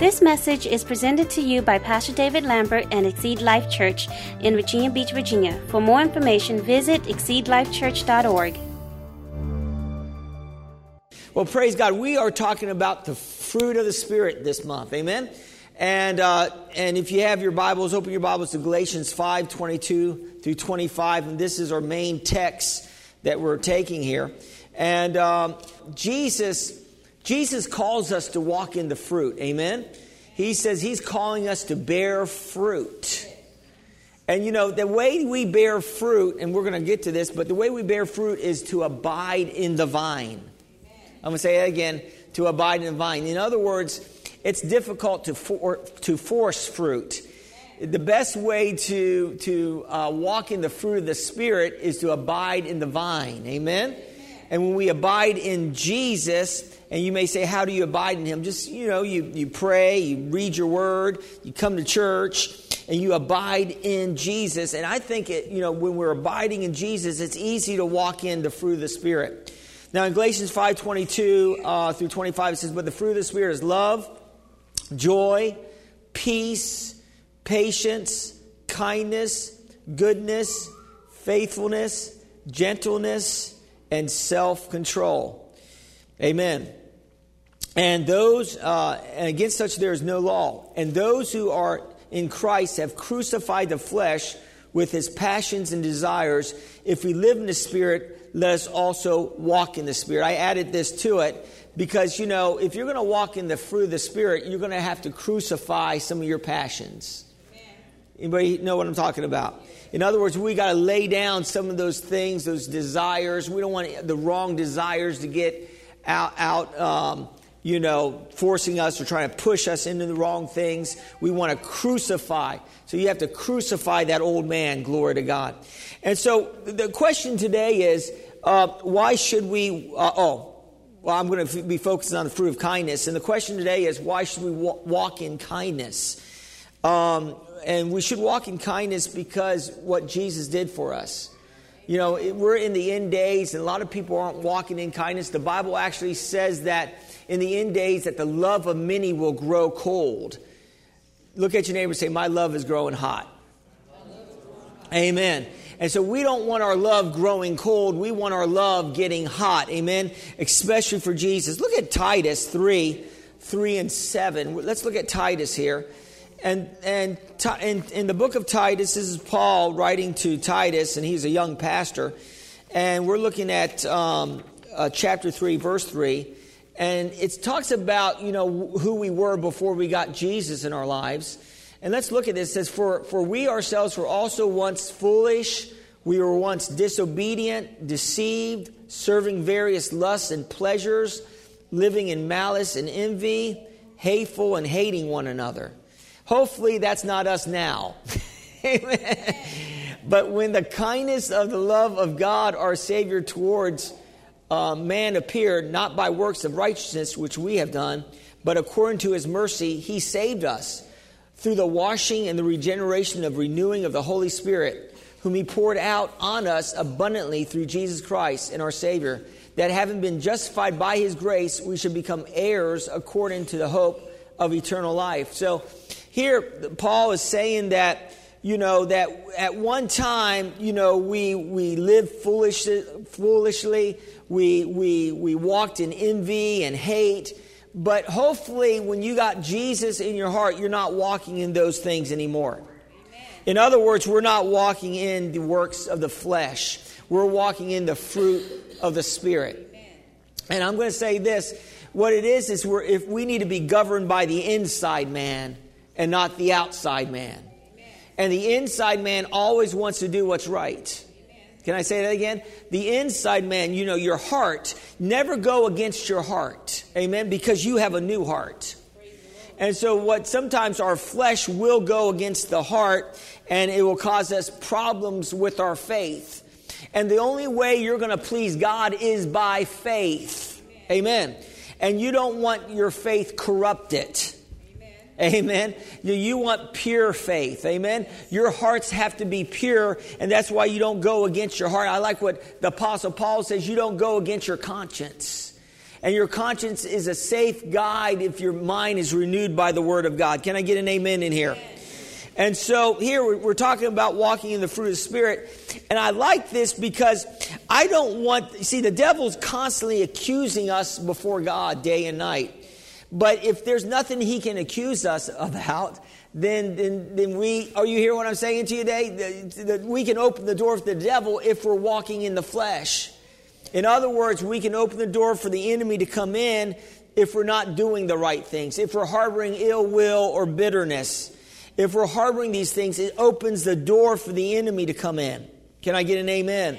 This message is presented to you by Pastor David Lambert and Exceed Life Church in Virginia Beach, Virginia. For more information, visit exceedlifechurch.org. Well, praise God. We are talking about the fruit of the Spirit this month. Amen. And uh, and if you have your Bibles, open your Bibles to Galatians 5, 22 through 25. And this is our main text that we're taking here. And um, Jesus Jesus calls us to walk in the fruit. Amen? He says he's calling us to bear fruit. And you know, the way we bear fruit, and we're going to get to this, but the way we bear fruit is to abide in the vine. I'm going to say that again to abide in the vine. In other words, it's difficult to, for, to force fruit. The best way to, to uh, walk in the fruit of the Spirit is to abide in the vine. Amen? And when we abide in Jesus, and you may say, How do you abide in Him? Just, you know, you, you pray, you read your word, you come to church, and you abide in Jesus. And I think, it, you know, when we're abiding in Jesus, it's easy to walk in the fruit of the Spirit. Now, in Galatians 5 22 uh, through 25, it says, But the fruit of the Spirit is love, joy, peace, patience, kindness, goodness, faithfulness, gentleness, and self control. Amen. And those, uh, and against such there is no law. And those who are in Christ have crucified the flesh with his passions and desires. If we live in the Spirit, let us also walk in the Spirit. I added this to it because, you know, if you're going to walk in the fruit of the Spirit, you're going to have to crucify some of your passions. Anybody know what I'm talking about? In other words, we got to lay down some of those things, those desires. We don't want the wrong desires to get out, out um, you know, forcing us or trying to push us into the wrong things. We want to crucify. So you have to crucify that old man, glory to God. And so the question today is uh, why should we, uh, oh, well, I'm going to be focusing on the fruit of kindness. And the question today is why should we walk in kindness? Um, and we should walk in kindness because what Jesus did for us. You know, we're in the end days, and a lot of people aren't walking in kindness. The Bible actually says that in the end days that the love of many will grow cold. Look at your neighbor and say, My love is growing hot. Amen. And so we don't want our love growing cold. We want our love getting hot. Amen. Especially for Jesus. Look at Titus 3 3 and 7. Let's look at Titus here. And, and in, in the book of Titus, this is Paul writing to Titus, and he's a young pastor. And we're looking at um, uh, chapter 3, verse 3. And it talks about, you know, who we were before we got Jesus in our lives. And let's look at this. It says, for, for we ourselves were also once foolish. We were once disobedient, deceived, serving various lusts and pleasures, living in malice and envy, hateful and hating one another. Hopefully that's not us now. Amen. But when the kindness of the love of God, our Savior, towards uh, man appeared not by works of righteousness which we have done, but according to his mercy, he saved us through the washing and the regeneration of renewing of the Holy Spirit, whom he poured out on us abundantly through Jesus Christ and our Savior, that having been justified by his grace, we should become heirs according to the hope of eternal life. So here, Paul is saying that you know, that at one time, you know, we, we lived foolish, foolishly, we, we, we walked in envy and hate. But hopefully, when you got Jesus in your heart, you're not walking in those things anymore. In other words, we're not walking in the works of the flesh, we're walking in the fruit of the Spirit. And I'm going to say this what it is is we're, if we need to be governed by the inside man and not the outside man. And the inside man always wants to do what's right. Can I say that again? The inside man, you know, your heart, never go against your heart. Amen? Because you have a new heart. And so, what sometimes our flesh will go against the heart and it will cause us problems with our faith. And the only way you're going to please God is by faith. Amen. And you don't want your faith corrupted. Amen. You want pure faith. Amen. Your hearts have to be pure, and that's why you don't go against your heart. I like what the Apostle Paul says you don't go against your conscience. And your conscience is a safe guide if your mind is renewed by the Word of God. Can I get an amen in here? And so here we're talking about walking in the fruit of the Spirit. And I like this because I don't want, see, the devil's constantly accusing us before God day and night. But if there's nothing he can accuse us about, then, then, then we, are you hear what I'm saying to you today? That we can open the door for the devil if we're walking in the flesh. In other words, we can open the door for the enemy to come in if we're not doing the right things, if we're harboring ill will or bitterness. If we're harboring these things, it opens the door for the enemy to come in. Can I get an amen?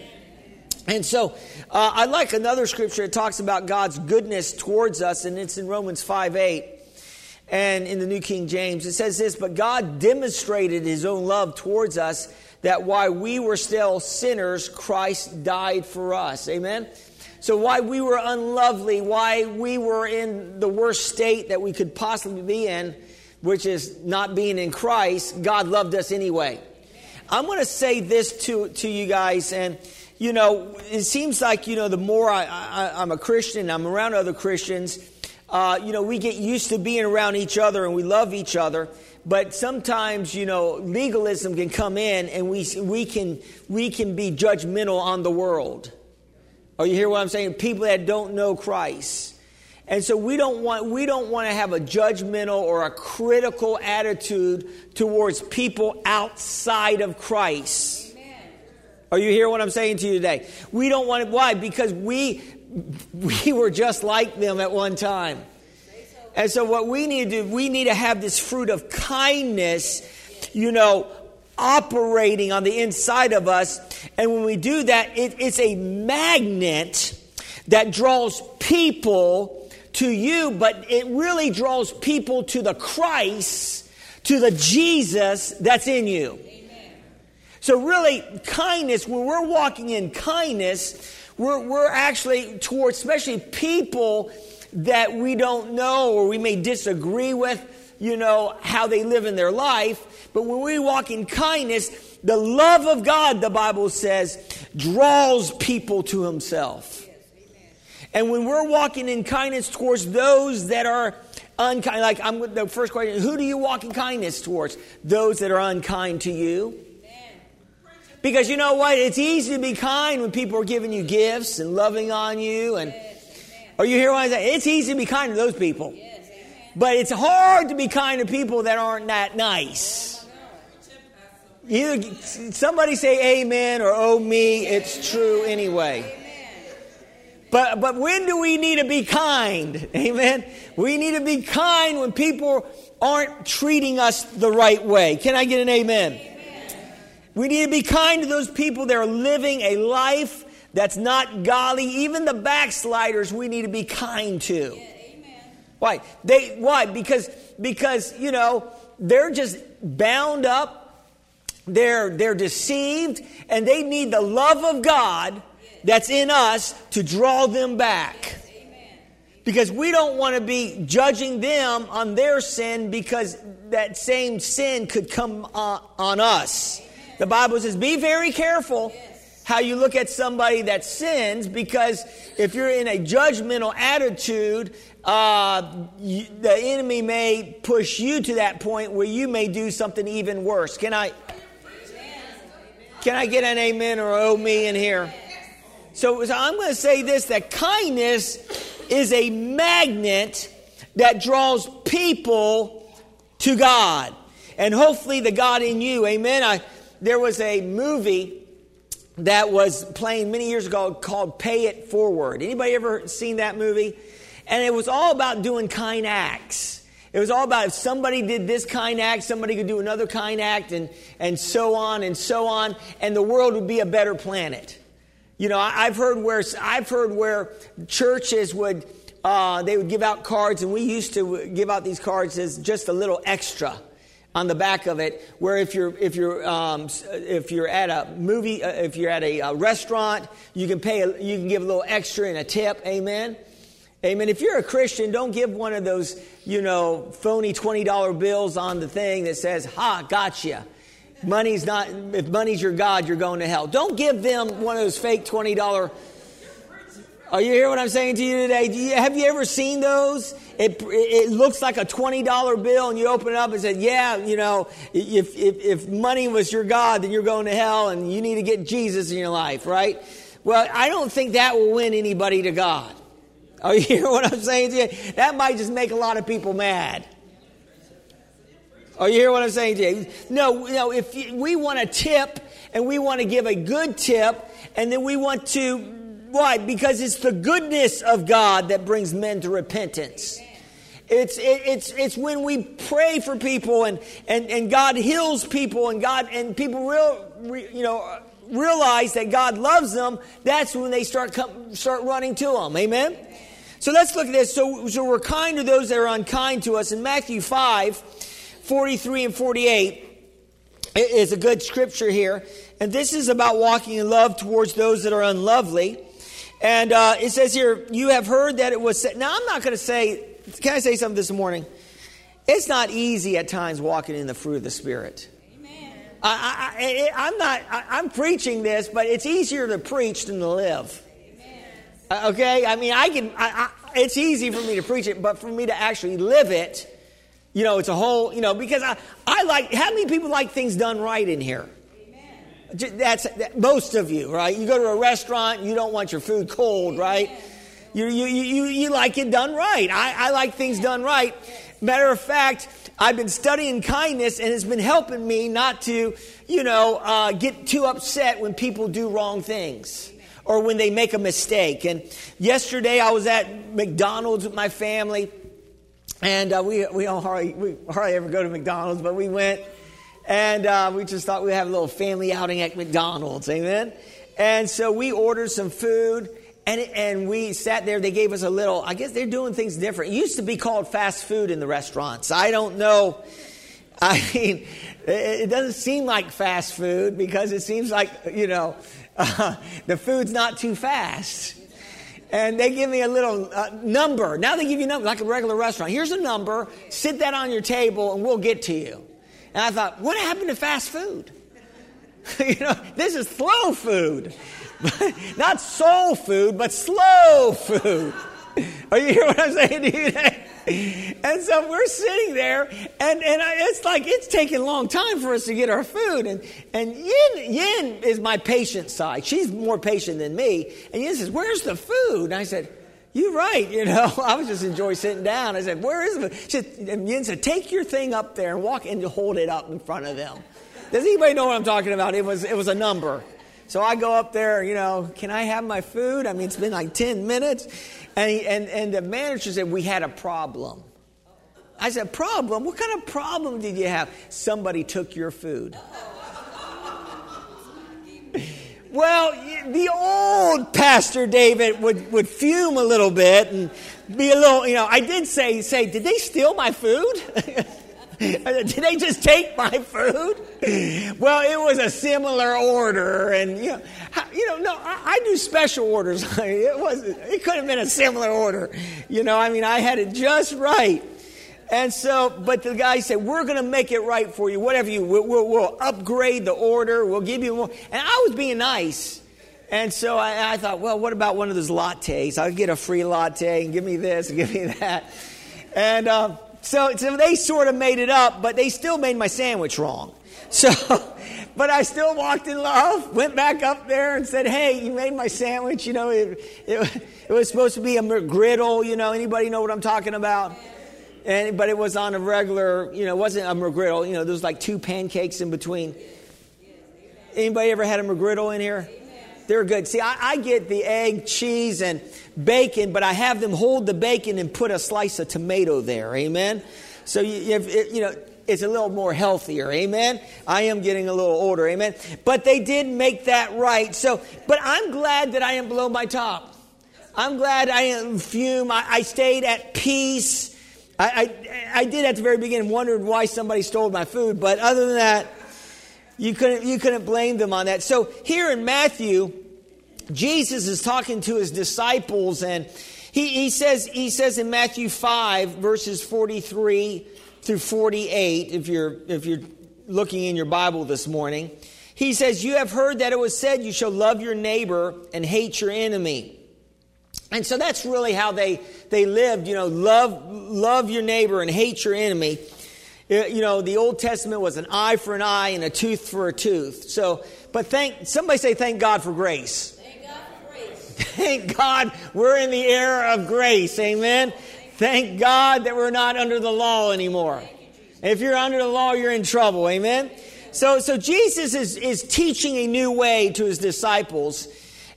And so uh, I like another scripture It talks about God's goodness towards us, and it's in Romans 5 8 and in the New King James. It says this But God demonstrated his own love towards us, that while we were still sinners, Christ died for us. Amen? So, why we were unlovely, why we were in the worst state that we could possibly be in, which is not being in Christ, God loved us anyway. I'm going to say this to, to you guys, and you know, it seems like, you know, the more I, I, am a Christian, I'm around other Christians, uh, you know, we get used to being around each other and we love each other. But sometimes, you know, legalism can come in and we, we, can, we can be judgmental on the world. Are you hear what I'm saying? People that don't know Christ. And so we don't want we don't want to have a judgmental or a critical attitude towards people outside of Christ. Are you hear what I'm saying to you today? We don't want it. Why? Because we we were just like them at one time. And so what we need to do, we need to have this fruit of kindness, you know, operating on the inside of us. And when we do that, it, it's a magnet that draws people to you, but it really draws people to the Christ, to the Jesus that's in you. So, really, kindness, when we're walking in kindness, we're, we're actually towards, especially people that we don't know or we may disagree with, you know, how they live in their life. But when we walk in kindness, the love of God, the Bible says, draws people to Himself. And when we're walking in kindness towards those that are unkind, like I'm with the first question, who do you walk in kindness towards? Those that are unkind to you. Because you know what? It's easy to be kind when people are giving you gifts and loving on you. And are you hearing what I'm saying? It's easy to be kind to those people. But it's hard to be kind to people that aren't that nice. Either somebody say amen or oh me, it's true anyway. But, but when do we need to be kind? Amen. We need to be kind when people aren't treating us the right way. Can I get an amen? amen? We need to be kind to those people that are living a life that's not godly. Even the backsliders, we need to be kind to. Yeah, why? They why? Because because you know they're just bound up. They're they're deceived, and they need the love of God that's in us to draw them back. Because we don't want to be judging them on their sin because that same sin could come uh, on us. The Bible says, be very careful how you look at somebody that sins because if you're in a judgmental attitude, uh, you, the enemy may push you to that point where you may do something even worse. Can I? Can I get an amen or oh me in here? So, so I'm going to say this that kindness is a magnet that draws people to God. And hopefully the God in you. Amen. I, there was a movie that was playing many years ago called Pay It Forward. Anybody ever seen that movie? And it was all about doing kind acts. It was all about if somebody did this kind act, somebody could do another kind act, and, and so on and so on, and the world would be a better planet. You know, I've heard where I've heard where churches would uh, they would give out cards, and we used to give out these cards as just a little extra on the back of it. Where if you're if you're um, if you're at a movie, uh, if you're at a, a, restaurant, you can pay a, you can give a little extra in a tip. Amen. Amen. If you're a Christian, don't give one of those you know phony twenty dollar bills on the thing that says "Ha, gotcha." Money's not, if money's your God, you're going to hell. Don't give them one of those fake $20. Oh, you hear what I'm saying to you today? You, have you ever seen those? It, it looks like a $20 bill and you open it up and say, yeah, you know, if, if, if money was your God, then you're going to hell and you need to get Jesus in your life, right? Well, I don't think that will win anybody to God. Oh, you hear what I'm saying to you? That might just make a lot of people mad. Oh, you hear what I'm saying to you? No, no, if we want a tip and we want to give a good tip and then we want to why? Because it's the goodness of God that brings men to repentance. It's, it, it's, it's when we pray for people and, and, and God heals people and God and people real, re, you know, realize that God loves them. That's when they start come, start running to Him. Amen. So let's look at this. So, so we're kind to those that are unkind to us. In Matthew 5, 43 and 48 is a good scripture here. And this is about walking in love towards those that are unlovely. And uh, it says here, you have heard that it was said. Now, I'm not going to say, can I say something this morning? It's not easy at times walking in the fruit of the Spirit. I, am not, I, am preaching this, but it's easier to preach than to live. Uh, okay? I mean, I can, I, I, it's easy for me to preach it, but for me to actually live it, you know, it's a whole, you know, because I, I like, how many people like things done right in here? That's most of you, right? You go to a restaurant, you don't want your food cold, right? You, you, you, you like it done right. I, I like things done right. Matter of fact, I've been studying kindness and it's been helping me not to, you know, uh, get too upset when people do wrong things or when they make a mistake. And yesterday I was at McDonald's with my family and uh, we, we, don't hardly, we hardly ever go to McDonald's, but we went and uh, we just thought we'd have a little family outing at McDonald's. Amen. And so we ordered some food. And, and we sat there. They gave us a little, I guess they're doing things different. It used to be called fast food in the restaurants. I don't know. I mean, it doesn't seem like fast food because it seems like, you know, uh, the food's not too fast. And they give me a little uh, number. Now they give you a number, like a regular restaurant. Here's a number. Sit that on your table and we'll get to you. And I thought, what happened to fast food? you know, this is slow food. Not soul food, but slow food. Are you hear what I'm saying to you? And so we're sitting there, and, and it's like it's taking a long time for us to get our food. And, and Yin, Yin is my patient side. She's more patient than me. And Yin says, Where's the food? And I said, you're right, you know. I was just enjoying sitting down. I said, Where is it? She said, and Yin said, Take your thing up there and walk and hold it up in front of them. Does anybody know what I'm talking about? It was, it was a number. So I go up there, you know, can I have my food? I mean, it's been like 10 minutes. And, he, and, and the manager said, We had a problem. I said, Problem? What kind of problem did you have? Somebody took your food. Well, the old Pastor David would, would fume a little bit and be a little, you know, I did say, say, did they steal my food? did they just take my food? Well, it was a similar order, and you know, you know no, I, I do special orders. it was, it could have been a similar order. You know, I mean, I had it just right. And so, but the guy said, We're going to make it right for you, whatever you, we'll, we'll, we'll, upgrade the order, we'll give you more. And I was being nice. And so I, I, thought, well, what about one of those lattes? I'll get a free latte and give me this and give me that. And um, so, so they sort of made it up, but they still made my sandwich wrong. So, but I still walked in love, went back up there and said, hey, you made my sandwich. You know, it, it, it was supposed to be a griddle. You know, anybody know what I'm talking about? And, but it was on a regular, you know, it wasn't a McGriddle. You know, there was like two pancakes in between. Anybody ever had a McGriddle in here? They're good. See, I, I, get the egg, cheese, and bacon, but I have them hold the bacon and put a slice of tomato there. Amen. So you, it, you know, it's a little more healthier. Amen. I am getting a little older. Amen. But they did make that right. So, but I'm glad that I am below my top. I'm glad I am fume. I, I stayed at peace. I, I, did at the very beginning wondered why somebody stole my food, but other than that, you couldn't, you couldn't blame them on that. So here in Matthew, Jesus is talking to his disciples, and he, he, says, he says in Matthew 5, verses 43 through 48, if you're, if you're looking in your Bible this morning, he says, You have heard that it was said, You shall love your neighbor and hate your enemy. And so that's really how they, they lived, you know, love, love your neighbor and hate your enemy. Uh, you know, the Old Testament was an eye for an eye and a tooth for a tooth. So, but thank, somebody say thank God for grace. Thank God for grace. Thank God we're in the era of grace. Amen. Thank God that we're not under the law anymore. If you're under the law, you're in trouble. Amen. So, so Jesus is, is teaching a new way to his disciples.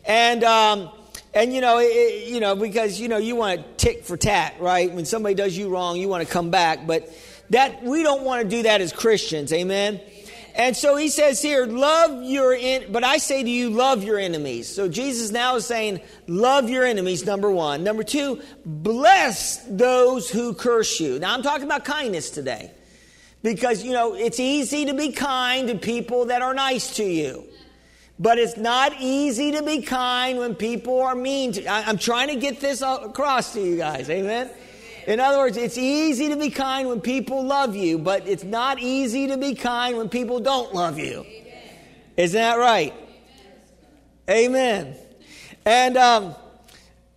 And, um, and you know, it, you know, because you know, you want to tick for tat, right? When somebody does you wrong, you want to come back. But that we don't want to do that as Christians, amen. And so he says here, love your in, but I say to you, love your enemies. So Jesus now is saying, love your enemies, number one. Number two, bless those who curse you. Now I'm talking about kindness today. Because, you know, it's easy to be kind to people that are nice to you. But it's not easy to be kind when people are mean to I, I'm trying to get this across to you guys. Amen? In other words, it's easy to be kind when people love you, but it's not easy to be kind when people don't love you. Isn't that right? Amen. And, um,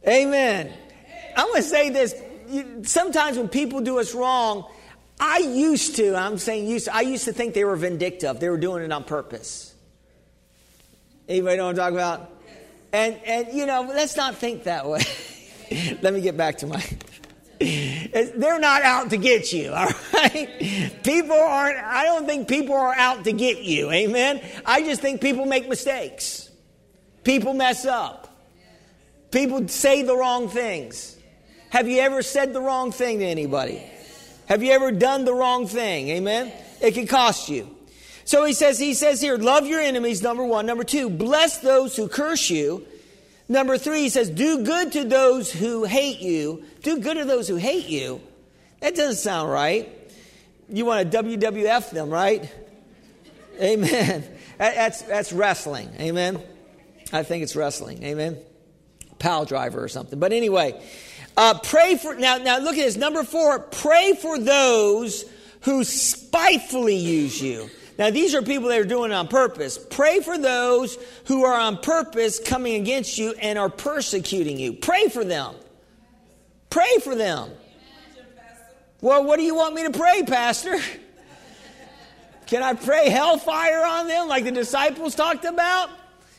amen. I'm going to say this. Sometimes when people do us wrong, I used to, I'm saying used to, I used to think they were vindictive. They were doing it on purpose. Anybody know what I'm talking about? And, and you know, let's not think that way. Let me get back to my. They're not out to get you, all right? People aren't, I don't think people are out to get you, amen? I just think people make mistakes. People mess up. People say the wrong things. Have you ever said the wrong thing to anybody? Have you ever done the wrong thing? Amen? It can cost you. So he says, he says here, love your enemies, number one. Number two, bless those who curse you. Number three, he says, do good to those who hate you. Do good to those who hate you. That doesn't sound right. You want to WWF them, right? Amen. That's, that's wrestling. Amen. I think it's wrestling. Amen. Pile driver or something. But anyway, uh, pray for, now, now look at this. Number four, pray for those who spitefully use you. Now, these are people that are doing it on purpose. Pray for those who are on purpose coming against you and are persecuting you. Pray for them. Pray for them. Well, what do you want me to pray, Pastor? Can I pray hellfire on them like the disciples talked about?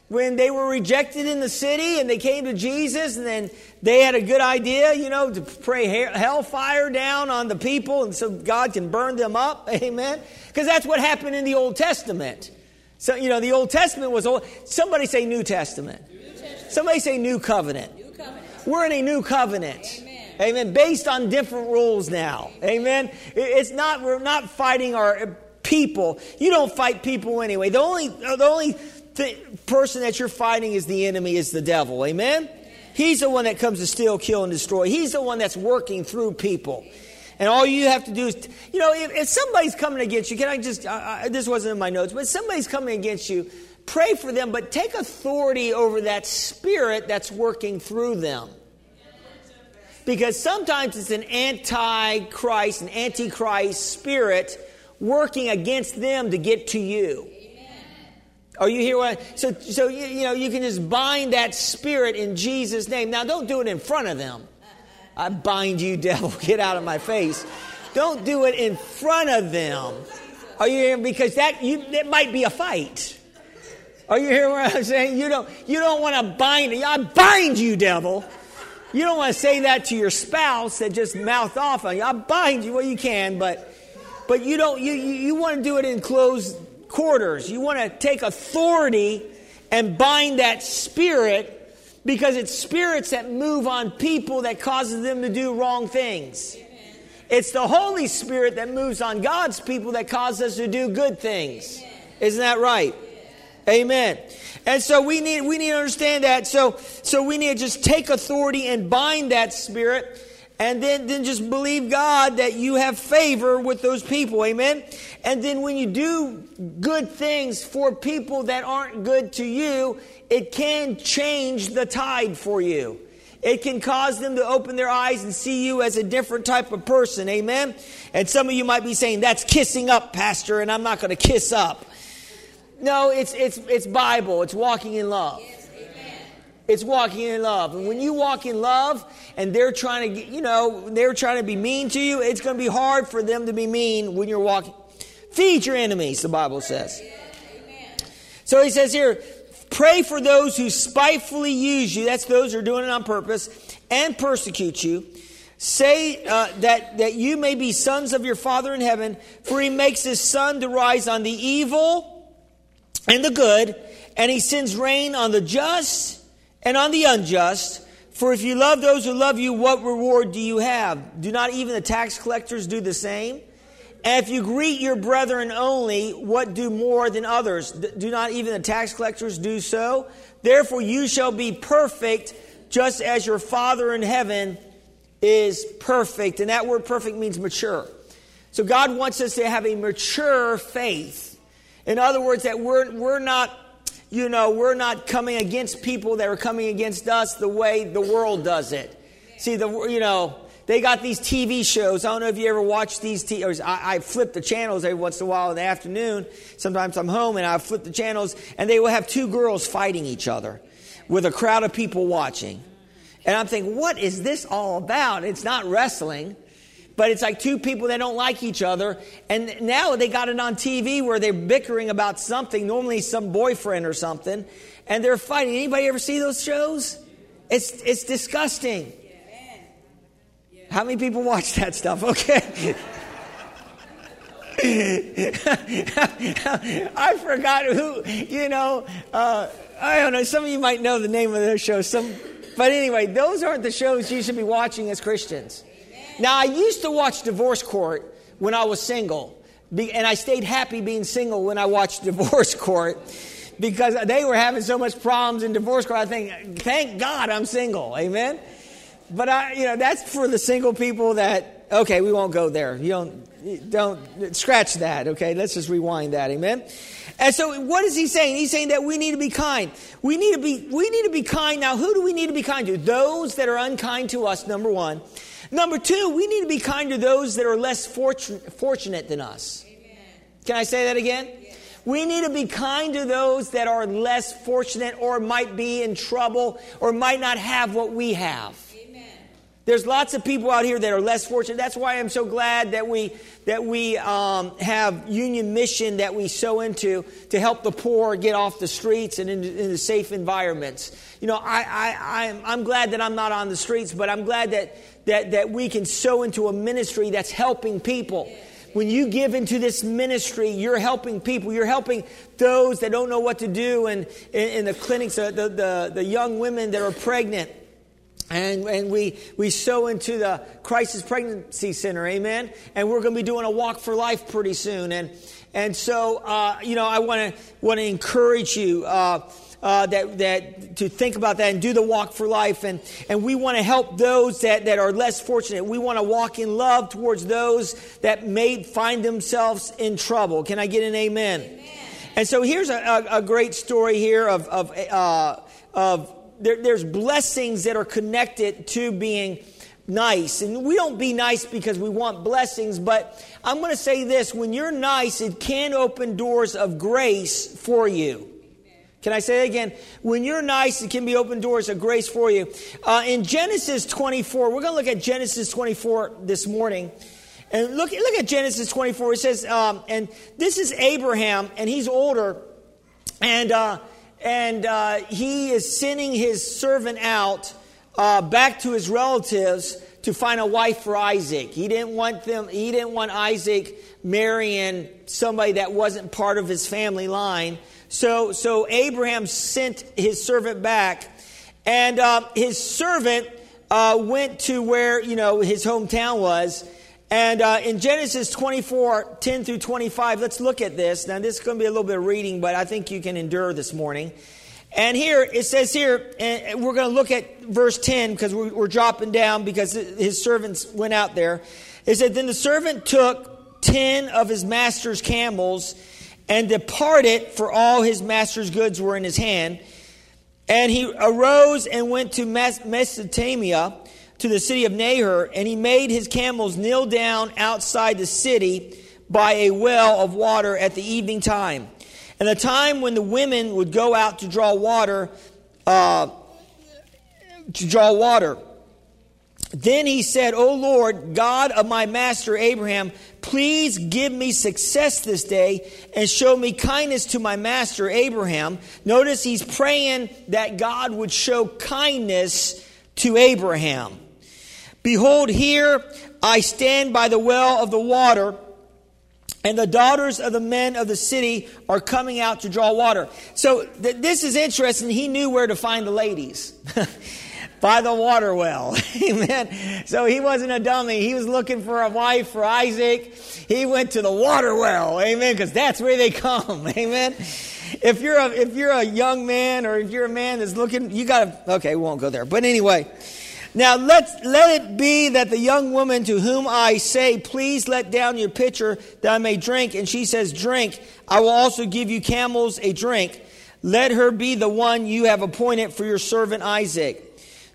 When they were rejected in the city and they came to Jesus and then they had a good idea, you know, to pray hell hellfire down on the people and so God can burn them up. Amen. Because that's what happened in the Old Testament. So, you know, the Old Testament was old. Somebody say New Testament. New Testament. Somebody say New Covenant. New covenant. We're in a new covenant. Amen. Amen. Based on different rules now. Amen. It's not, we're not fighting our uh, people. You don't fight people anyway. The only, uh, the only the person that you're fighting is the enemy, is the devil. Amen? He's the one that comes to steal, kill, and destroy. He's the one that's working through people. And all you have to do is, you know, if, if somebody's coming against you, can I just, this wasn't in my notes, but somebody's coming against you, pray for them, but take authority over that spirit that's working through them. Because sometimes it's an anti-Christ, an antichrist spirit working against them to get to you. Are you hear what? So, so you, you know, you can just bind that spirit in Jesus' name. Now, don't do it in front of them. I bind you, devil. Get out of my face. Don't do it in front of them. Are you hearing? Because that you, it might be a fight. Are you hearing what I'm saying? You don't, you don't want to bind. I bind you, devil. You don't want to say that to your spouse that just mouth off on you. I bind you. Well, you can, but, but you don't. You, you, you want to do it in closed quarters. You want to take authority and bind that spirit because it's spirits that move on people that causes them to do wrong things. It's the Holy Spirit that moves on God's people that causes us to do good things. Isn't that right? Amen. And so we need we need to understand that. So so we need to just take authority and bind that spirit and then, then just believe God that you have favor with those people. Amen. And then when you do good things for people that aren't good to you, it can change the tide for you. It can cause them to open their eyes and see you as a different type of person. Amen. And some of you might be saying, that's kissing up, Pastor, and I'm not going to kiss up. No, it's, it's, it's Bible. It's walking in love. It's walking in love. And when you walk in love and they're trying to, you know, they're trying to be mean to you, it's going to be hard for them to be mean when you're walking. Feed your enemies, the Bible says. So he says here, pray for those who spitefully use you. That's those who are doing it on purpose and persecute you. Say uh, that, that you may be sons of your Father in heaven, for he makes his sun to rise on the evil and the good, and he sends rain on the just and on the unjust. For if you love those who love you, what reward do you have? Do not even the tax collectors do the same? And if you greet your brethren only, what do more than others? Do not even the tax collectors do so? Therefore, you shall be perfect, just as your Father in heaven is perfect. And that word perfect means mature. So God wants us to have a mature faith. In other words, that we're, we're not, you know, we're not coming against people that are coming against us the way the world does it. See, the, you know, they got these TV shows. I don't know if you ever watch these. T- I, I flip the channels every once in a while in the afternoon. Sometimes I'm home and I flip the channels, and they will have two girls fighting each other with a crowd of people watching. And I'm thinking, what is this all about? It's not wrestling, but it's like two people that don't like each other. And now they got it on TV where they're bickering about something, normally some boyfriend or something, and they're fighting. Anybody ever see those shows? It's, it's disgusting. How many people watch that stuff? Okay. I forgot who, you know, uh, I don't know. Some of you might know the name of those shows. Some but anyway, those aren't the shows you should be watching as Christians. Now, I used to watch Divorce Court when I was single, and I stayed happy being single when I watched Divorce Court because they were having so much problems in divorce court. I think, thank God I'm single. Amen. But I, you know, that's for the single people that okay, we won't go there. You don't don't scratch that. Okay, let's just rewind that. Amen. And so what is he saying? He's saying that we need to be kind. We need to be, we need to be kind. Now, who do we need to be kind to? Those that are unkind to us, number one. Number two, we need to be kind to those that are less fortunate, fortunate than us. Amen. Can I say that again? Yes. We need to be kind to those that are less fortunate or might be in trouble or might not have what we have. There's lots of people out here that are less fortunate. That's why I'm so glad that we that we um, have Union Mission that we sow into to help the poor get off the streets and into, into safe environments. You know, I, I, I'm, I'm glad that I'm not on the streets, but I'm glad that, that, that we can sow into a ministry that's helping people. When you give into this ministry, you're helping people. You're helping those that don't know what to do and in, the clinics, the, the, the young women that are pregnant and, and we, we sow into the Crisis Pregnancy Center, amen? And we're going to be doing a walk for life pretty soon. And, and so, uh, you know, I want to want to encourage you uh, uh, that, that to think about that and do the walk for life. And, and we want to help those that, that are less fortunate. We want to walk in love towards those that may find themselves in trouble. Can I get an amen? amen. And so here's a, a, a great story here of, of, uh, of there, there's blessings that are connected to being nice. And we don't be nice because we want blessings, but I'm going to say this when you're nice, it can open doors of grace for you. Can I say again? When you're nice, it can be open doors of grace for you. Uh, in Genesis 24, we're going to look at Genesis 24 this morning. And look, look at Genesis 24. It says, um, and this is Abraham, and he's older. And uh, and uh, he is sending his servant out uh, back to his relatives to find a wife for Isaac. He didn't want them. He didn't want Isaac marrying somebody that wasn't part of his family line. So, so Abraham sent his servant back, and uh, his servant uh, went to where you know his hometown was and uh, in Genesis 24, 10 through 25, let's look at this. Now, this is going to be a little bit of reading, but I think you can endure this morning. And here, it says here, and we're going to look at verse 10 because we're, we're dropping down because his servants went out there. It said, Then the servant took 10 of his master's camels and departed, for all his master's goods were in his hand. And he arose and went to Mesopotamia to the city of Nahor, and he made his camels kneel down outside the city by a well of water at the evening time. And the time when the women would go out to draw water, uh, to draw water. Then he said, O Lord, God of my master Abraham, please give me success this day and show me kindness to my master Abraham. Notice he's praying that God would show kindness to Abraham. Behold, here I stand by the well of the water, and the daughters of the men of the city are coming out to draw water. So th- this is interesting. He knew where to find the ladies. by the water well. Amen. So he wasn't a dummy. He was looking for a wife for Isaac. He went to the water well. Amen. Because that's where they come. Amen. If you're a if you're a young man or if you're a man that's looking, you gotta okay, we won't go there. But anyway. Now let let it be that the young woman to whom I say, Please let down your pitcher that I may drink, and she says, Drink, I will also give you camels a drink. Let her be the one you have appointed for your servant Isaac.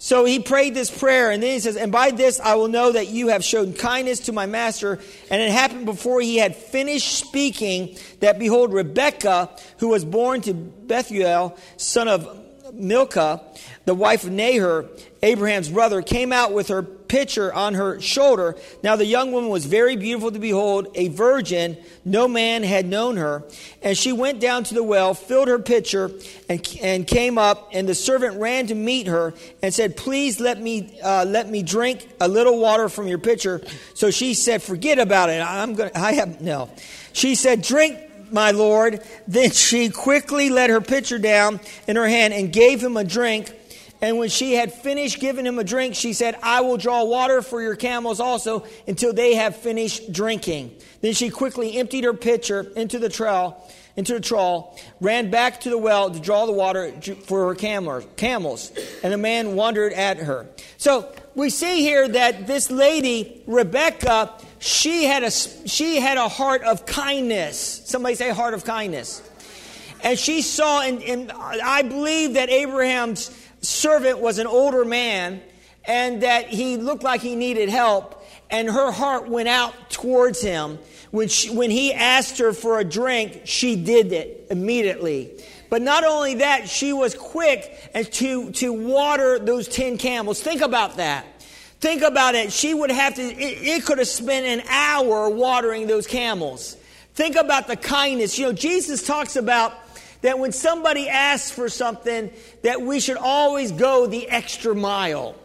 So he prayed this prayer, and then he says, And by this I will know that you have shown kindness to my master. And it happened before he had finished speaking that, behold, Rebekah, who was born to Bethuel, son of Milcah, the wife of Nahor, Abraham's brother, came out with her pitcher on her shoulder. Now the young woman was very beautiful to behold, a virgin. No man had known her. And she went down to the well, filled her pitcher, and, and came up. And the servant ran to meet her and said, Please let me, uh, let me drink a little water from your pitcher. So she said, Forget about it. I'm going to, I have, no. She said, Drink my Lord. Then she quickly let her pitcher down in her hand and gave him a drink. And when she had finished giving him a drink, she said, I will draw water for your camels also until they have finished drinking. Then she quickly emptied her pitcher into the trawl, into the trawl, ran back to the well to draw the water for her camels. And the man wondered at her. So we see here that this lady, Rebecca, she had a, she had a heart of kindness. Somebody say heart of kindness. And she saw, and, and I believe that Abraham's servant was an older man and that he looked like he needed help. And her heart went out towards him. When, she, when he asked her for a drink, she did it immediately. But not only that, she was quick to, to water those 10 camels. Think about that. Think about it. She would have to, it, it could have spent an hour watering those camels. Think about the kindness. You know, Jesus talks about that when somebody asks for something, that we should always go the extra mile.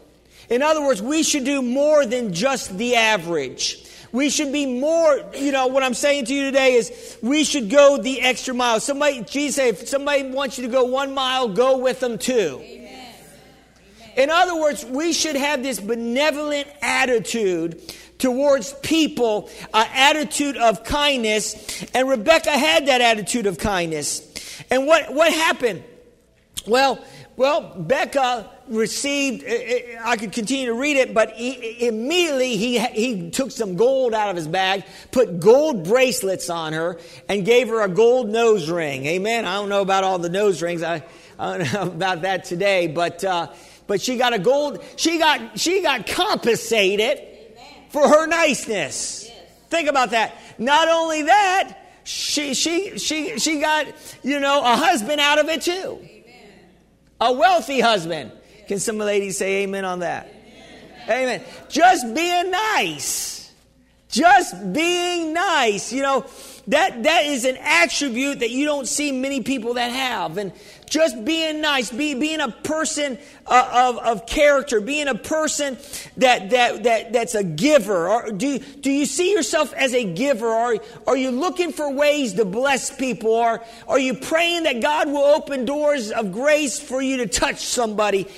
In other words, we should do more than just the average. We should be more, you know, what I'm saying to you today is we should go the extra mile. Somebody, Jesus said, if somebody wants you to go one mile, go with them two. Amen. In other words, we should have this benevolent attitude towards people, an attitude of kindness. And Rebecca had that attitude of kindness. And what, what happened? Well, well, Becca received, I could continue to read it, but he, immediately he, he took some gold out of his bag, put gold bracelets on her, and gave her a gold nose ring. Amen. I don't know about all the nose rings. I, I don't know about that today, but, uh, but she got a gold, she got, she got compensated for her niceness. Yes. Think about that. Not only that, she, she, she, she got, you know, a husband out of it too. Amen. A wealthy husband. Yes. Can some ladies say amen on that? Amen. amen. Just being nice. Just being nice. You know, that, that is an attribute that you don't see many people that have. And just being nice, be, being a person uh, of, of character, being a person that, that, that, that's a giver. Or do, do you see yourself as a giver? Are, are you looking for ways to bless people? Or are you praying that God will open doors of grace for you to touch somebody?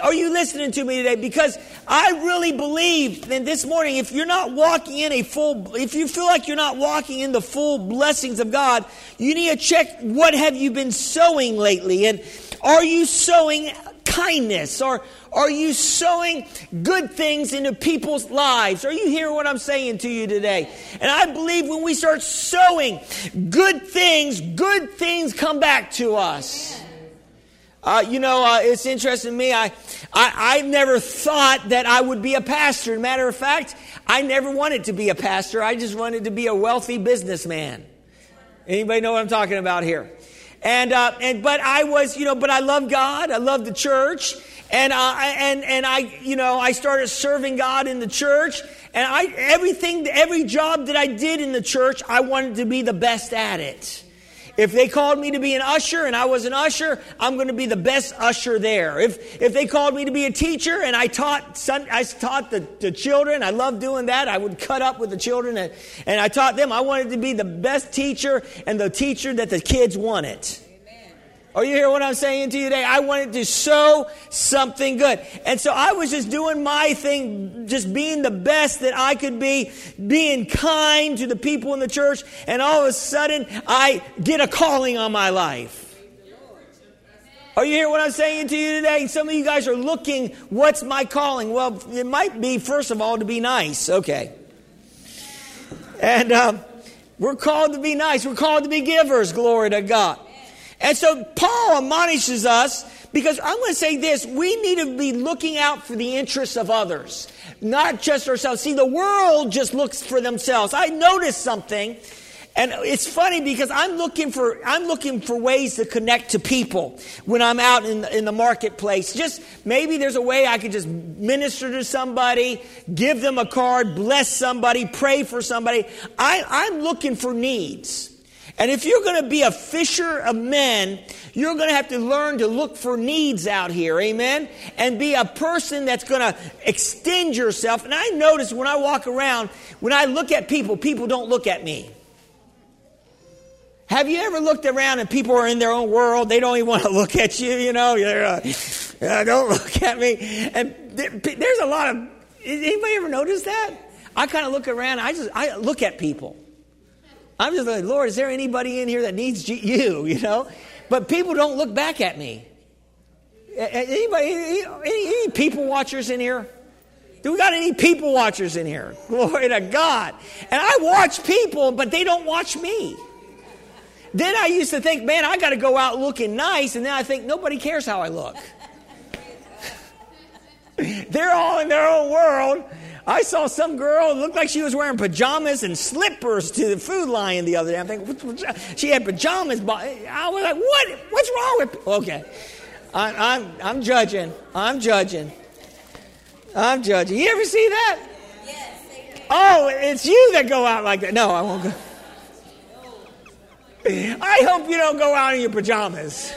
Are you listening to me today? Because I really believe that this morning, if you're not walking in a full, if you feel like you're not walking in the full blessings of God, you need to check what have you been sowing lately? And are you sowing kindness? Or are you sowing good things into people's lives? Are you hearing what I'm saying to you today? And I believe when we start sowing good things, good things come back to us. Uh, you know, uh, it's interesting to me. I, I, I never thought that I would be a pastor. matter of fact, I never wanted to be a pastor. I just wanted to be a wealthy businessman. Anybody know what I'm talking about here? And, uh, and, but I was, you know, but I love God. I love the church. and uh, and and I, you know, I started serving God in the church, and I everything, every job that I did in the church, I wanted to be the best at it. If they called me to be an usher and I was an usher, I'm going to be the best usher there. If, if they called me to be a teacher and I taught, I taught the, the children, I love doing that. I would cut up with the children and, and I taught them. I wanted to be the best teacher and the teacher that the kids wanted. Are you hear what I'm saying to you today? I wanted to show something good. And so I was just doing my thing, just being the best that I could be, being kind to the people in the church. And all of a sudden, I get a calling on my life. Are you hear what I'm saying to you today? Some of you guys are looking, what's my calling? Well, it might be, first of all, to be nice. Okay. And um, we're called to be nice. We're called to be givers. Glory to God. And so Paul admonishes us because I'm going to say this we need to be looking out for the interests of others, not just ourselves. See, the world just looks for themselves. I noticed something. And it's funny because I'm looking for I'm looking for ways to connect to people when I'm out in the, in the marketplace. Just maybe there's a way I could just minister to somebody, give them a card, bless somebody, pray for somebody. I, I'm looking for needs. And if you're going to be a fisher of men, you're going to have to learn to look for needs out here, amen? And be a person that's going to extend yourself. And I notice when I walk around, when I look at people, people don't look at me. Have you ever looked around and people are in their own world? They don't even want to look at you, you know? You're, uh, don't look at me. And there's a lot of, anybody ever notice that? I kind of look around, I just, I look at people. I'm just like, Lord, is there anybody in here that needs you, you know? But people don't look back at me. Anybody, any, any people watchers in here? Do we got any people watchers in here? Glory to God. And I watch people, but they don't watch me. Then I used to think, man, I got to go out looking nice. And then I think, nobody cares how I look. They're all in their own world. I saw some girl, looked like she was wearing pajamas and slippers to the food line the other day. I'm thinking, she had pajamas. I was like, what? What's wrong with Okay. I, I'm, I'm judging. I'm judging. I'm judging. You ever see that? Yes. Oh, it's you that go out like that. No, I won't go. I hope you don't go out in your pajamas.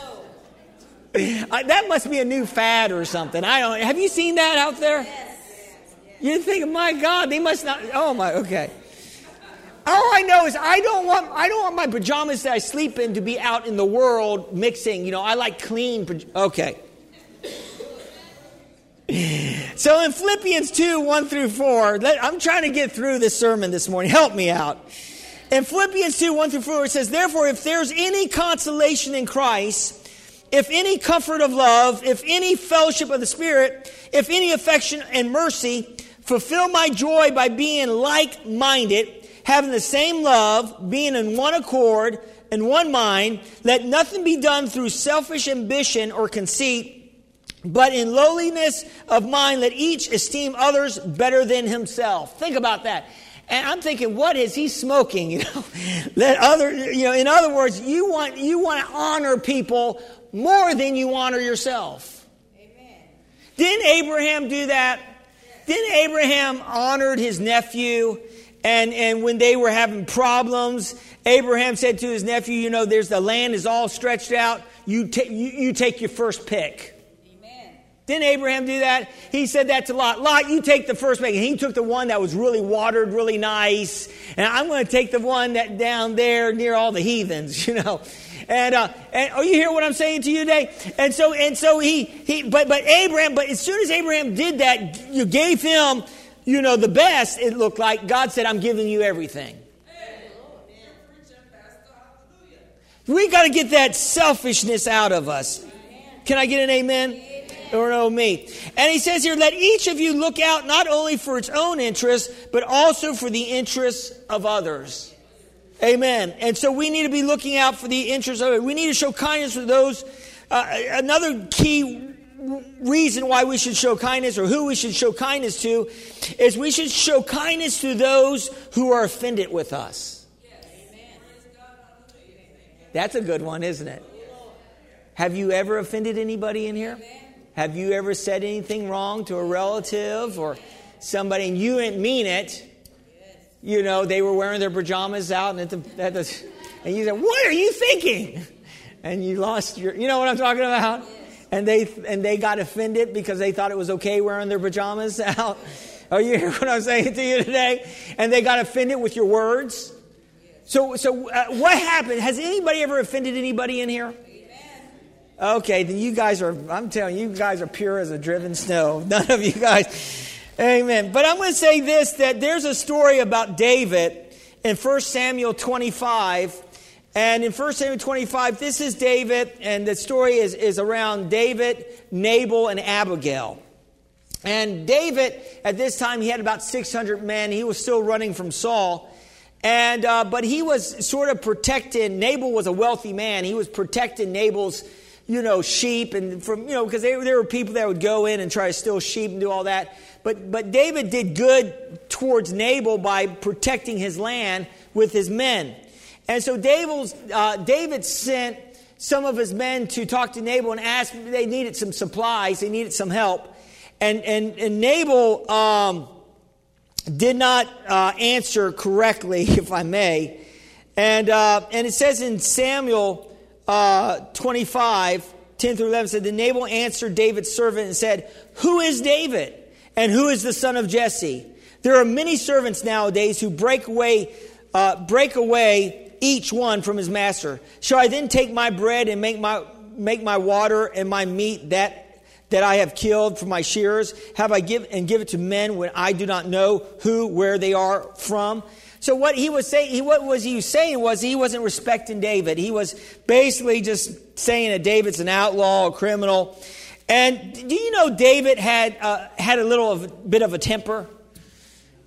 I, that must be a new fad or something. I don't. Have you seen that out there? Yes. You think, my God, they must not. Oh my, okay. All I know is I don't want I don't want my pajamas that I sleep in to be out in the world mixing. You know, I like clean. Okay. So in Philippians 2, 1 through 4, let, I'm trying to get through this sermon this morning. Help me out. In Philippians 2, 1 through 4, it says, Therefore, if there's any consolation in Christ, if any comfort of love, if any fellowship of the Spirit, if any affection and mercy, Fulfill my joy by being like minded, having the same love, being in one accord and one mind. Let nothing be done through selfish ambition or conceit, but in lowliness of mind, let each esteem others better than himself. Think about that. And I'm thinking, what is he smoking? You know, let other, you know, in other words, you want, you want to honor people more than you honor yourself. Amen. Didn't Abraham do that? Then Abraham honored his nephew, and, and when they were having problems, Abraham said to his nephew, You know, there's the land is all stretched out. You, ta- you, you take your first pick. Amen. Didn't Abraham do that? He said that to Lot. Lot, you take the first pick. And he took the one that was really watered, really nice. And I'm going to take the one that down there near all the heathens, you know. And, uh, and oh, you hear what I'm saying to you today? And so, and so he, he, but, but Abraham, but as soon as Abraham did that, you gave him, you know, the best, it looked like God said, I'm giving you everything. We got to get that selfishness out of us. Can I get an amen? amen? Or no, me. And he says here, let each of you look out not only for its own interests, but also for the interests of others. Amen. And so we need to be looking out for the interests of it. We need to show kindness to those. Uh, another key reason why we should show kindness or who we should show kindness to is we should show kindness to those who are offended with us. That's a good one, isn't it? Have you ever offended anybody in here? Have you ever said anything wrong to a relative or somebody and you didn't mean it? You know, they were wearing their pajamas out and, at the, at the, and you said, What are you thinking? And you lost your, you know what I'm talking about? And they, and they got offended because they thought it was okay wearing their pajamas out. Are you hearing what I'm saying to you today? And they got offended with your words. So, so uh, what happened? Has anybody ever offended anybody in here? Okay, then you guys are, I'm telling you, you guys are pure as a driven snow. None of you guys. Amen. But I'm going to say this that there's a story about David in 1 Samuel 25. And in 1 Samuel 25, this is David, and the story is, is around David, Nabal, and Abigail. And David, at this time, he had about 600 men. He was still running from Saul. And, uh, but he was sort of protecting, Nabal was a wealthy man. He was protecting Nabal's you know, sheep and from, you know, because there, were people that would go in and try to steal sheep and do all that. But, but David did good towards Nabal by protecting his land with his men. And so David's, uh, David sent some of his men to talk to Nabal and ask, they needed some supplies, they needed some help. And, and, and Nabal um, did not uh, answer correctly, if I may. And, uh, and it says in Samuel uh, 25, 10 through 11 said, The Nabal answered David's servant and said, Who is David? And who is the son of Jesse? There are many servants nowadays who break away, uh, break away each one from his master. Shall I then take my bread and make my, make my water and my meat that that I have killed for my shearers? Have I give and give it to men when I do not know who, where they are from? So what he was saying, what was he saying was he wasn't respecting David. He was basically just saying that David's an outlaw, a criminal. And do you know David had uh, had a little of, bit of a temper?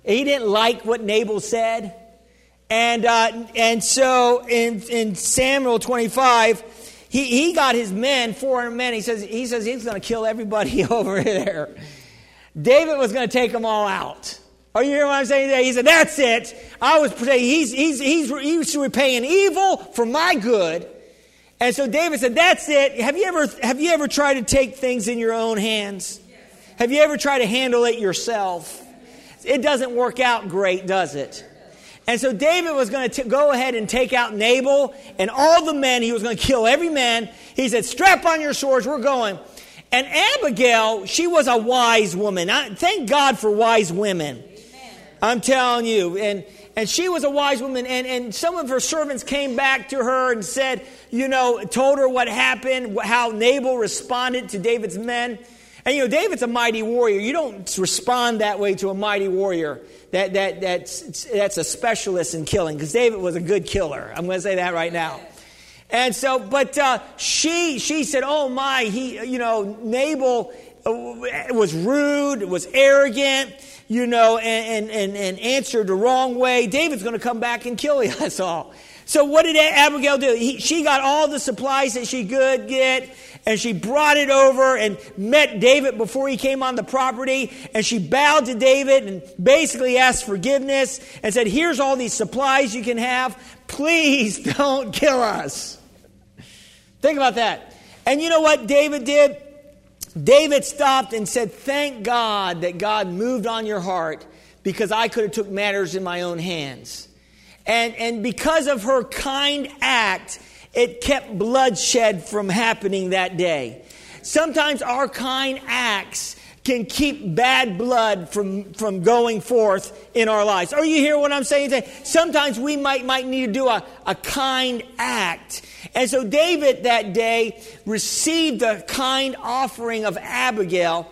He didn't like what Nabal said, and uh, and so in in Samuel twenty five. He, he got his men, 400 men. He says, he says he's going to kill everybody over there. David was going to take them all out. Are you hearing what I'm saying? today? He said, That's it. I was saying he's, he's, he's, he's repaying evil for my good. And so David said, That's it. Have you ever, have you ever tried to take things in your own hands? Have you ever tried to handle it yourself? It doesn't work out great, does it? And so David was going to go ahead and take out Nabal and all the men. He was going to kill every man. He said, Strap on your swords, we're going. And Abigail, she was a wise woman. I, thank God for wise women. I'm telling you. And, and she was a wise woman, and, and some of her servants came back to her and said, you know, told her what happened, how Nabal responded to David's men. And you know, David's a mighty warrior. You don't respond that way to a mighty warrior. That, that, that's, that's a specialist in killing, because David was a good killer. I'm going to say that right now. And so, but uh, she, she said, oh my, he, you know, Nabal uh, was rude, was arrogant you know, and, and, and answered the wrong way, David's going to come back and kill us all. So what did Abigail do? He, she got all the supplies that she could get, and she brought it over and met David before he came on the property, and she bowed to David and basically asked forgiveness and said, Here's all these supplies you can have. Please don't kill us. Think about that. And you know what David did? David stopped and said, Thank God that God moved on your heart because I could have took matters in my own hands. And, and because of her kind act, it kept bloodshed from happening that day. Sometimes our kind acts can keep bad blood from, from going forth in our lives. Are you hear what I'm saying today? Sometimes we might, might need to do a, a kind act. And so David that day received the kind offering of Abigail.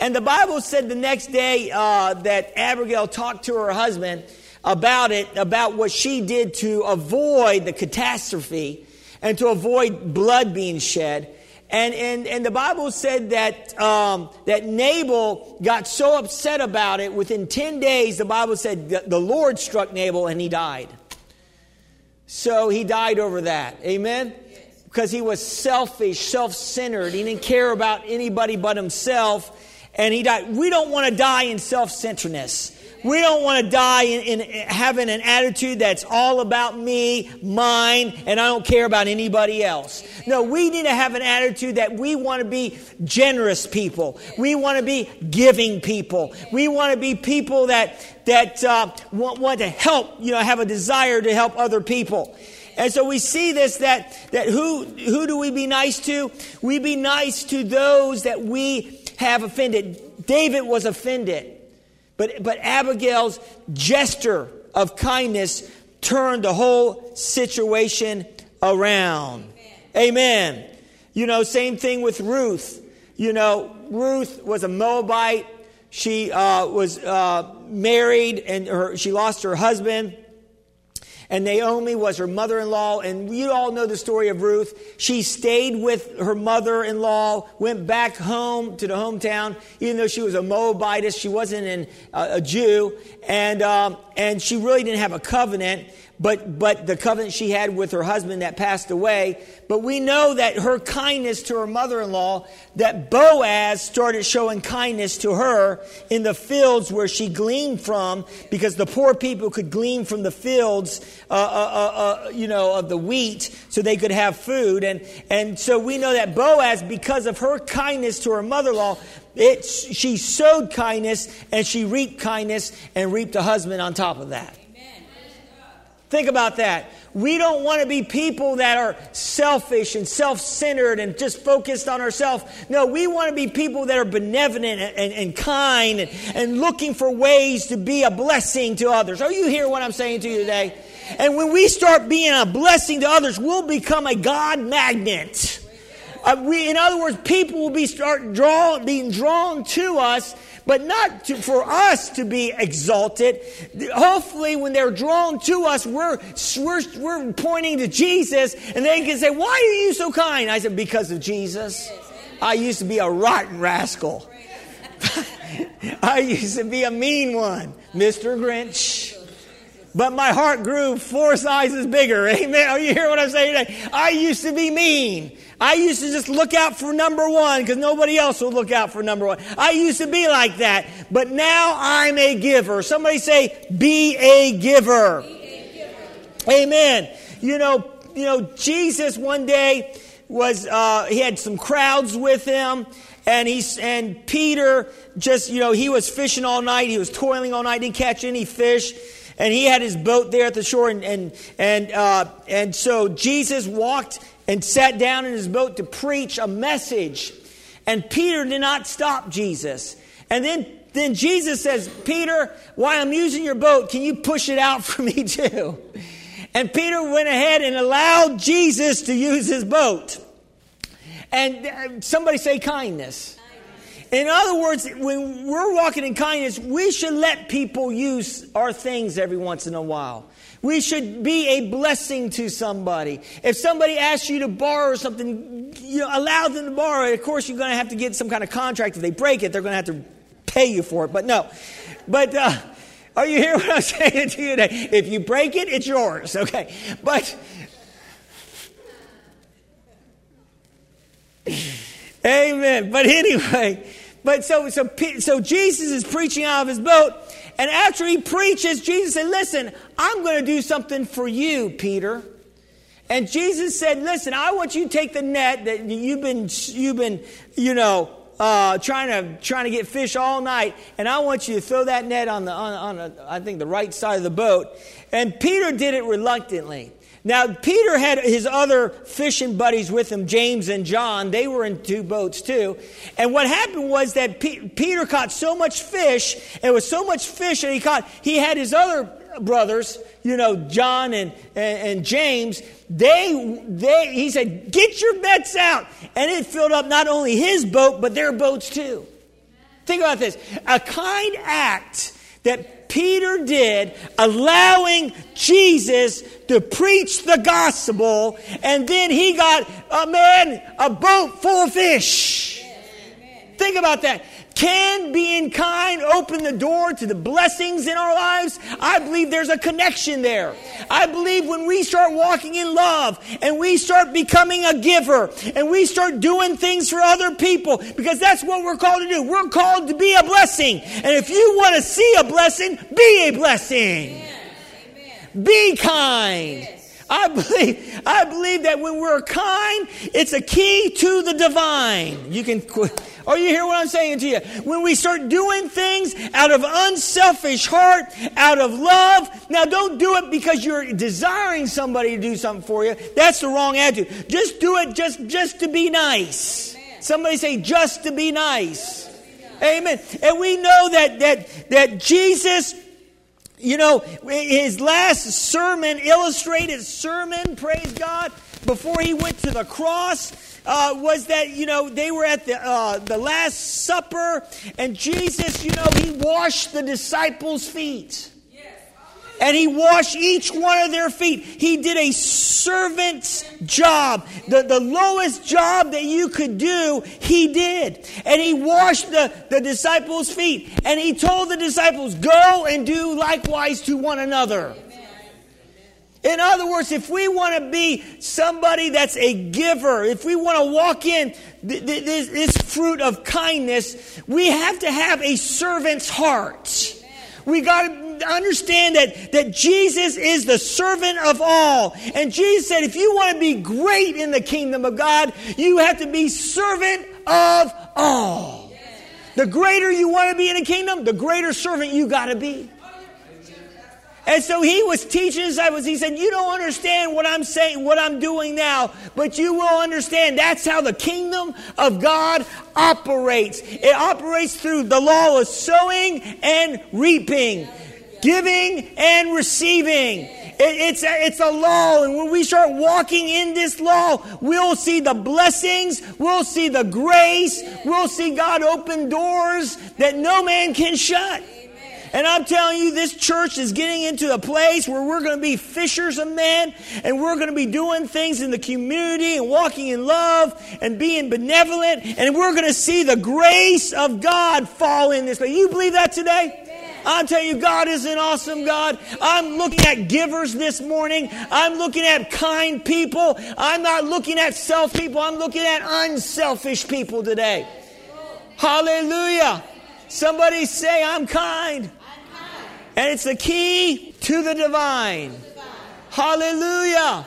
And the Bible said the next day uh, that Abigail talked to her husband about it, about what she did to avoid the catastrophe and to avoid blood being shed. And, and, and the Bible said that, um, that Nabal got so upset about it, within 10 days, the Bible said the Lord struck Nabal and he died. So he died over that. Amen? Because he was selfish, self centered. He didn't care about anybody but himself. And he died. We don't want to die in self centeredness. We don't want to die in, in, having an attitude that's all about me, mine, and I don't care about anybody else. No, we need to have an attitude that we want to be generous people. We want to be giving people. We want to be people that that uh, want, want to help. You know, have a desire to help other people. And so we see this that that who who do we be nice to? We be nice to those that we have offended. David was offended. But, but Abigail's gesture of kindness turned the whole situation around. Amen. Amen. You know, same thing with Ruth. You know, Ruth was a Moabite. She uh, was uh, married and her, she lost her husband and Naomi was her mother in law. And you all know the story of Ruth. She stayed with her mother in law, went back home to the hometown, even though she was a Moabitess. She wasn't an, uh, a Jew. And, um, and she really didn't have a covenant but, but the covenant she had with her husband that passed away. But we know that her kindness to her mother in law, that Boaz started showing kindness to her in the fields where she gleaned from, because the poor people could glean from the fields, uh, uh, uh, uh you know, of the wheat so they could have food. And, and so we know that Boaz, because of her kindness to her mother in law, she sowed kindness and she reaped kindness and reaped a husband on top of that. Think about that. We don't want to be people that are selfish and self centered and just focused on ourselves. No, we want to be people that are benevolent and, and, and kind and, and looking for ways to be a blessing to others. Are you hearing what I'm saying to you today? And when we start being a blessing to others, we'll become a God magnet. Uh, we, in other words, people will be start draw, being drawn to us but not to, for us to be exalted. Hopefully, when they're drawn to us, we're, we're, we're pointing to Jesus, and they can say, Why are you so kind? I said, Because of Jesus. I used to be a rotten rascal. I used to be a mean one, Mr. Grinch. But my heart grew four sizes bigger. Amen. Are you hear what I'm saying today? I used to be mean. I used to just look out for number one because nobody else would look out for number one. I used to be like that, but now I'm a giver. Somebody say, be a giver. Be a giver. Amen. You know, you know, Jesus one day was, uh, he had some crowds with him and he's, and Peter just, you know, he was fishing all night. He was toiling all night, didn't catch any fish and he had his boat there at the shore and and and, uh, and so jesus walked and sat down in his boat to preach a message. And Peter did not stop Jesus. And then, then Jesus says, Peter, while I'm using your boat, can you push it out for me too? And Peter went ahead and allowed Jesus to use his boat. And uh, somebody say kindness. In other words, when we're walking in kindness, we should let people use our things every once in a while. We should be a blessing to somebody. If somebody asks you to borrow something, you know, allow them to borrow it. Of course, you're going to have to get some kind of contract. If they break it, they're going to have to pay you for it. But no. But uh, are you hearing what I'm saying to you today? If you break it, it's yours. Okay. But. Amen. But anyway, but so so so Jesus is preaching out of his boat, and after he preaches, Jesus said, Listen, I'm going to do something for you, Peter. And Jesus said, Listen, I want you to take the net that you've been, you've been you know, uh, trying to trying to get fish all night, and I want you to throw that net on the on, on a, I think the right side of the boat. And Peter did it reluctantly. Now, Peter had his other fishing buddies with him, James and John. They were in two boats too. And what happened was that P- Peter caught so much fish, and it was so much fish that he caught, he had his other brothers, you know, John and, and, and James, they, they, he said, get your nets out. And it filled up not only his boat, but their boats too. Think about this. A kind act that Peter did, allowing Jesus to preach the gospel, and then he got a man, a boat full of fish. Think about that. Can being kind open the door to the blessings in our lives? I believe there's a connection there. I believe when we start walking in love and we start becoming a giver and we start doing things for other people, because that's what we're called to do. We're called to be a blessing. And if you want to see a blessing, be a blessing. Be kind. I believe, I believe that when we're kind, it's a key to the divine. You can quit. Oh, you hear what I'm saying to you? When we start doing things out of unselfish heart, out of love, now don't do it because you're desiring somebody to do something for you. That's the wrong attitude. Just do it just, just to be nice. Somebody say, just to be nice. Amen. And we know that, that, that Jesus you know, his last sermon, illustrated sermon, praise God, before he went to the cross, uh, was that you know they were at the uh, the Last Supper, and Jesus, you know, he washed the disciples' feet. And he washed each one of their feet. He did a servant's job. The, the lowest job that you could do, he did. And he washed the, the disciples' feet. And he told the disciples, Go and do likewise to one another. In other words, if we want to be somebody that's a giver, if we want to walk in this, this fruit of kindness, we have to have a servant's heart. We got to understand that, that Jesus is the servant of all. And Jesus said, if you want to be great in the kingdom of God, you have to be servant of all. The greater you want to be in the kingdom, the greater servant you got to be. And so he was teaching his disciples. He said, You don't understand what I'm saying, what I'm doing now, but you will understand that's how the kingdom of God operates. It operates through the law of sowing and reaping, giving and receiving. it's, a, it's a law, and when we start walking in this law, we'll see the blessings, we'll see the grace, we'll see God open doors that no man can shut. And I'm telling you, this church is getting into a place where we're going to be fishers of men and we're going to be doing things in the community and walking in love and being benevolent. And we're going to see the grace of God fall in this place. You believe that today? I tell you, God is an awesome God. I'm looking at givers this morning. I'm looking at kind people. I'm not looking at self people. I'm looking at unselfish people today. Hallelujah. Somebody say, I'm kind. And it's the key to the divine. Hallelujah.